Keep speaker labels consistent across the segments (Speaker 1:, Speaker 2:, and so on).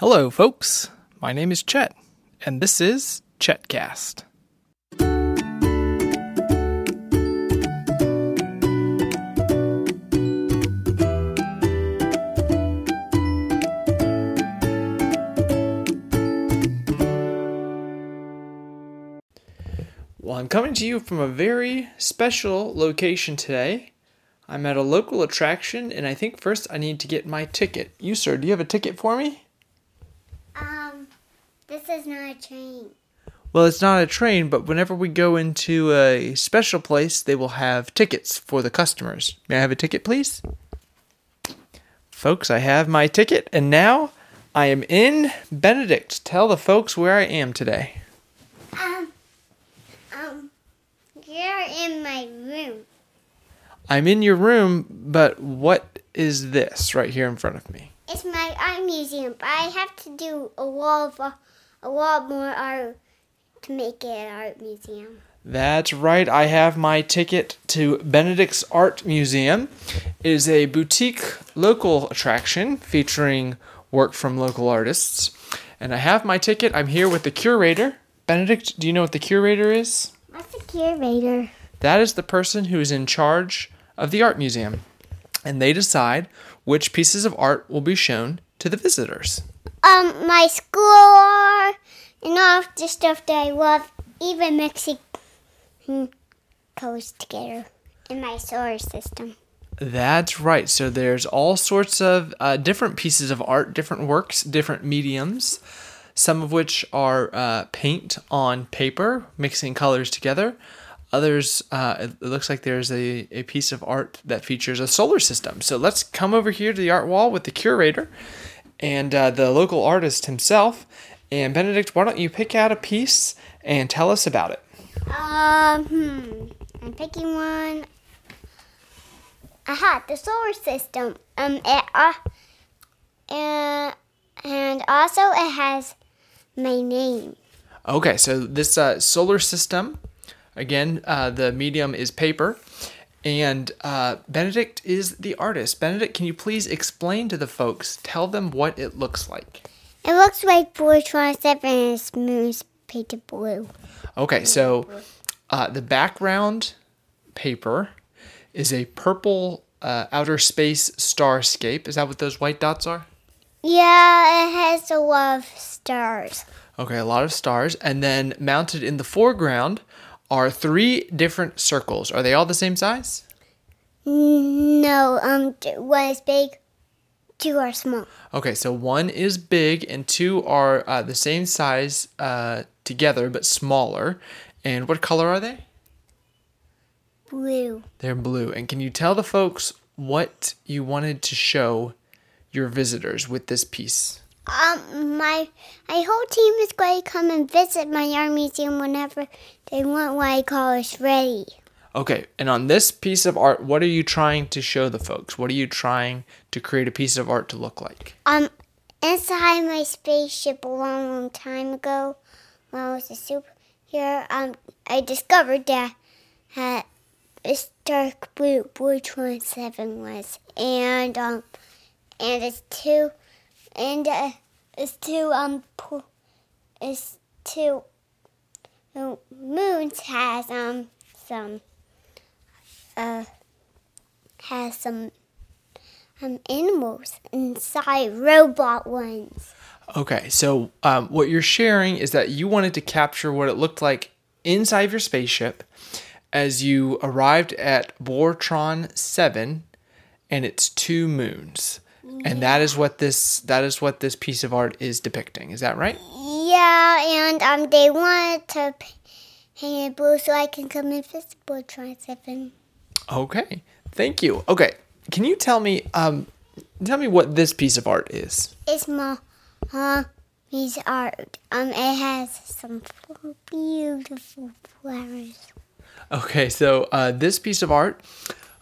Speaker 1: Hello, folks. My name is Chet, and this is Chetcast. Well, I'm coming to you from a very special location today. I'm at a local attraction, and I think first I need to get my ticket. You, sir, do you have a ticket for me?
Speaker 2: This is not a train.
Speaker 1: Well, it's not a train, but whenever we go into a special place, they will have tickets for the customers. May I have a ticket, please? Folks, I have my ticket, and now I am in Benedict. Tell the folks where I am today.
Speaker 2: Um, um, you're in my room.
Speaker 1: I'm in your room, but what is this right here in front of me?
Speaker 2: It's my art museum, but I have to do a wall of a lot more art to make it an art museum.
Speaker 1: That's right. I have my ticket to Benedict's Art Museum. It is a boutique local attraction featuring work from local artists. And I have my ticket. I'm here with the curator. Benedict, do you know what the curator is?
Speaker 2: What's a curator?
Speaker 1: That is the person who is in charge of the art museum. And they decide which pieces of art will be shown to the visitors.
Speaker 2: Um, my school and all of the stuff that I love, even mixing colors together in my solar system.
Speaker 1: That's right. So there's all sorts of uh, different pieces of art, different works, different mediums, some of which are uh, paint on paper, mixing colors together. Others, uh, it looks like there's a, a piece of art that features a solar system. So let's come over here to the art wall with the curator and uh, the local artist himself. And Benedict, why don't you pick out a piece and tell us about it?
Speaker 2: Um, hmm. I'm picking one. Aha, the solar system. Um, it, uh, and, and also it has my name.
Speaker 1: Okay, so this uh, solar system, again, uh, the medium is paper, and uh, Benedict is the artist. Benedict, can you please explain to the folks, tell them what it looks like?
Speaker 2: It looks like blue 27 and its moon's painted blue.
Speaker 1: Okay, so uh, the background paper is a purple uh, outer space starscape. Is that what those white dots are?
Speaker 2: Yeah, it has a lot of stars.
Speaker 1: Okay, a lot of stars. And then mounted in the foreground are three different circles. Are they all the same size?
Speaker 2: No, um, one is big, two are small.
Speaker 1: Okay, so one is big and two are uh, the same size uh, together but smaller. And what color are they?
Speaker 2: Blue.
Speaker 1: They're blue. And can you tell the folks what you wanted to show your visitors with this piece?
Speaker 2: Um, my my whole team is going to come and visit my art museum whenever they want what I call is ready.
Speaker 1: Okay, and on this piece of art, what are you trying to show the folks? What are you trying to create a piece of art to look like?
Speaker 2: Um, inside my spaceship a long, long time ago, when I was a superhero, um, I discovered that that this dark blue blue twenty seven was, and um, and it's two, and uh, it's two um, it's two uh, moons has um some uh has some um animals inside robot ones.
Speaker 1: Okay, so um, what you're sharing is that you wanted to capture what it looked like inside of your spaceship as you arrived at Bortron 7 and its two moons. And that is what this that is what this piece of art is depicting. Is that right?
Speaker 2: Yeah, and um, they wanted to paint it blue so I can come and visit Bortron Seven.
Speaker 1: Okay. Thank you. Okay. Can you tell me um tell me what this piece of art is?
Speaker 2: It's my uh, piece of art. Um, it has some beautiful flowers.
Speaker 1: Okay, so uh, this piece of art,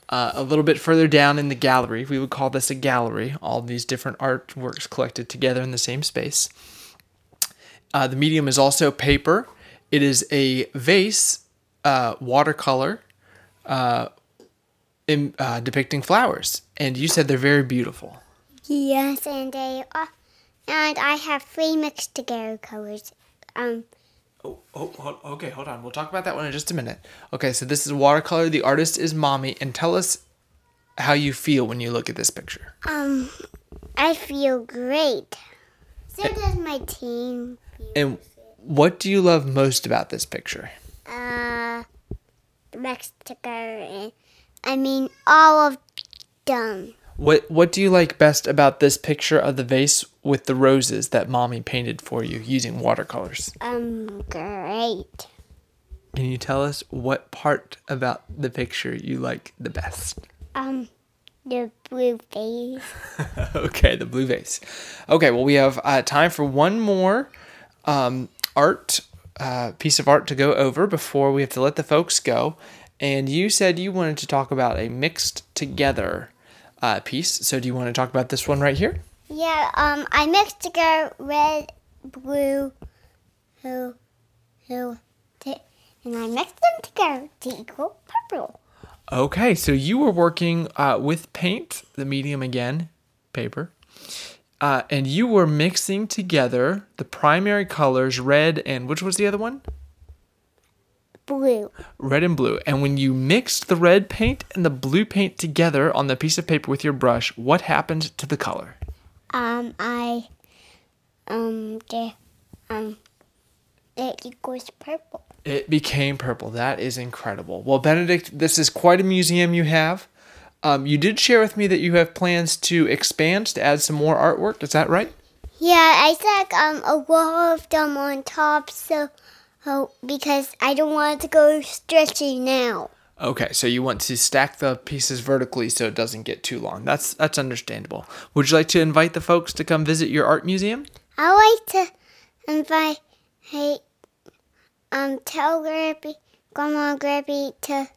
Speaker 1: uh, a little bit further down in the gallery, we would call this a gallery, all these different artworks collected together in the same space. Uh, the medium is also paper. It is a vase, uh, watercolor, uh, in, uh, depicting flowers. And you said they're very beautiful.
Speaker 2: Yes, and they are and I have three mixed together colors. Um,
Speaker 1: Oh, oh, hold, okay, hold on. We'll talk about that one in just a minute. Okay, so this is watercolor. The artist is Mommy, and tell us how you feel when you look at this picture.
Speaker 2: um, I feel great. So does my team.
Speaker 1: And what do you love most about this picture?
Speaker 2: Uh. And, I mean, all of them.
Speaker 1: What What do you like best about this picture of the vase with the roses that Mommy painted for you using watercolors?
Speaker 2: Um, great.
Speaker 1: Can you tell us what part about the picture you like the best?
Speaker 2: Um, the blue vase.
Speaker 1: okay, the blue vase. Okay, well, we have uh, time for one more um, art uh, piece of art to go over before we have to let the folks go. And you said you wanted to talk about a mixed together uh, piece. So, do you want to talk about this one right here?
Speaker 2: Yeah, um, I mixed together red, blue, who, who, t- and I mixed them together to equal purple.
Speaker 1: Okay, so you were working uh, with paint, the medium again, paper, uh, and you were mixing together the primary colors, red and which was the other one?
Speaker 2: Blue.
Speaker 1: red and blue. And when you mixed the red paint and the blue paint together on the piece of paper with your brush, what happened to the color?
Speaker 2: Um, I, um, the, um, it equals purple.
Speaker 1: It became purple. That is incredible. Well, Benedict, this is quite a museum you have. Um, you did share with me that you have plans to expand to add some more artwork. Is that right?
Speaker 2: Yeah, I stuck um a wall of them on top, so, oh, because I don't want to go stretchy now.
Speaker 1: Okay, so you want to stack the pieces vertically so it doesn't get too long. That's that's understandable. Would you like to invite the folks to come visit your art museum?
Speaker 2: I like to invite, hey, um, tell Grappy, Grandma and Grappy to,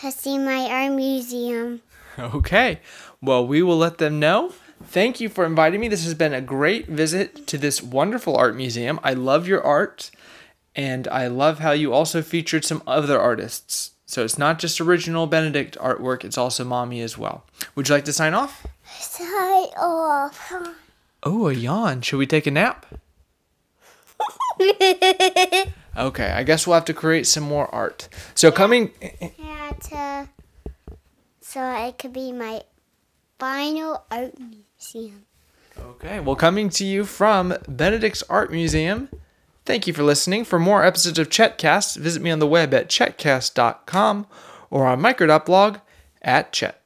Speaker 2: to see my art museum.
Speaker 1: Okay. Well, we will let them know. Thank you for inviting me. This has been a great visit to this wonderful art museum. I love your art, and I love how you also featured some other artists. So it's not just original Benedict artwork, it's also mommy as well. Would you like to sign off?
Speaker 2: Sign off.
Speaker 1: Oh. oh, a yawn. Should we take a nap? Okay, I guess we'll have to create some more art. So coming
Speaker 2: yeah, to, so it could be my final art museum.
Speaker 1: Okay, well, coming to you from Benedict's Art Museum. Thank you for listening. For more episodes of Chetcast, visit me on the web at chetcast.com or on micro.blog at chet.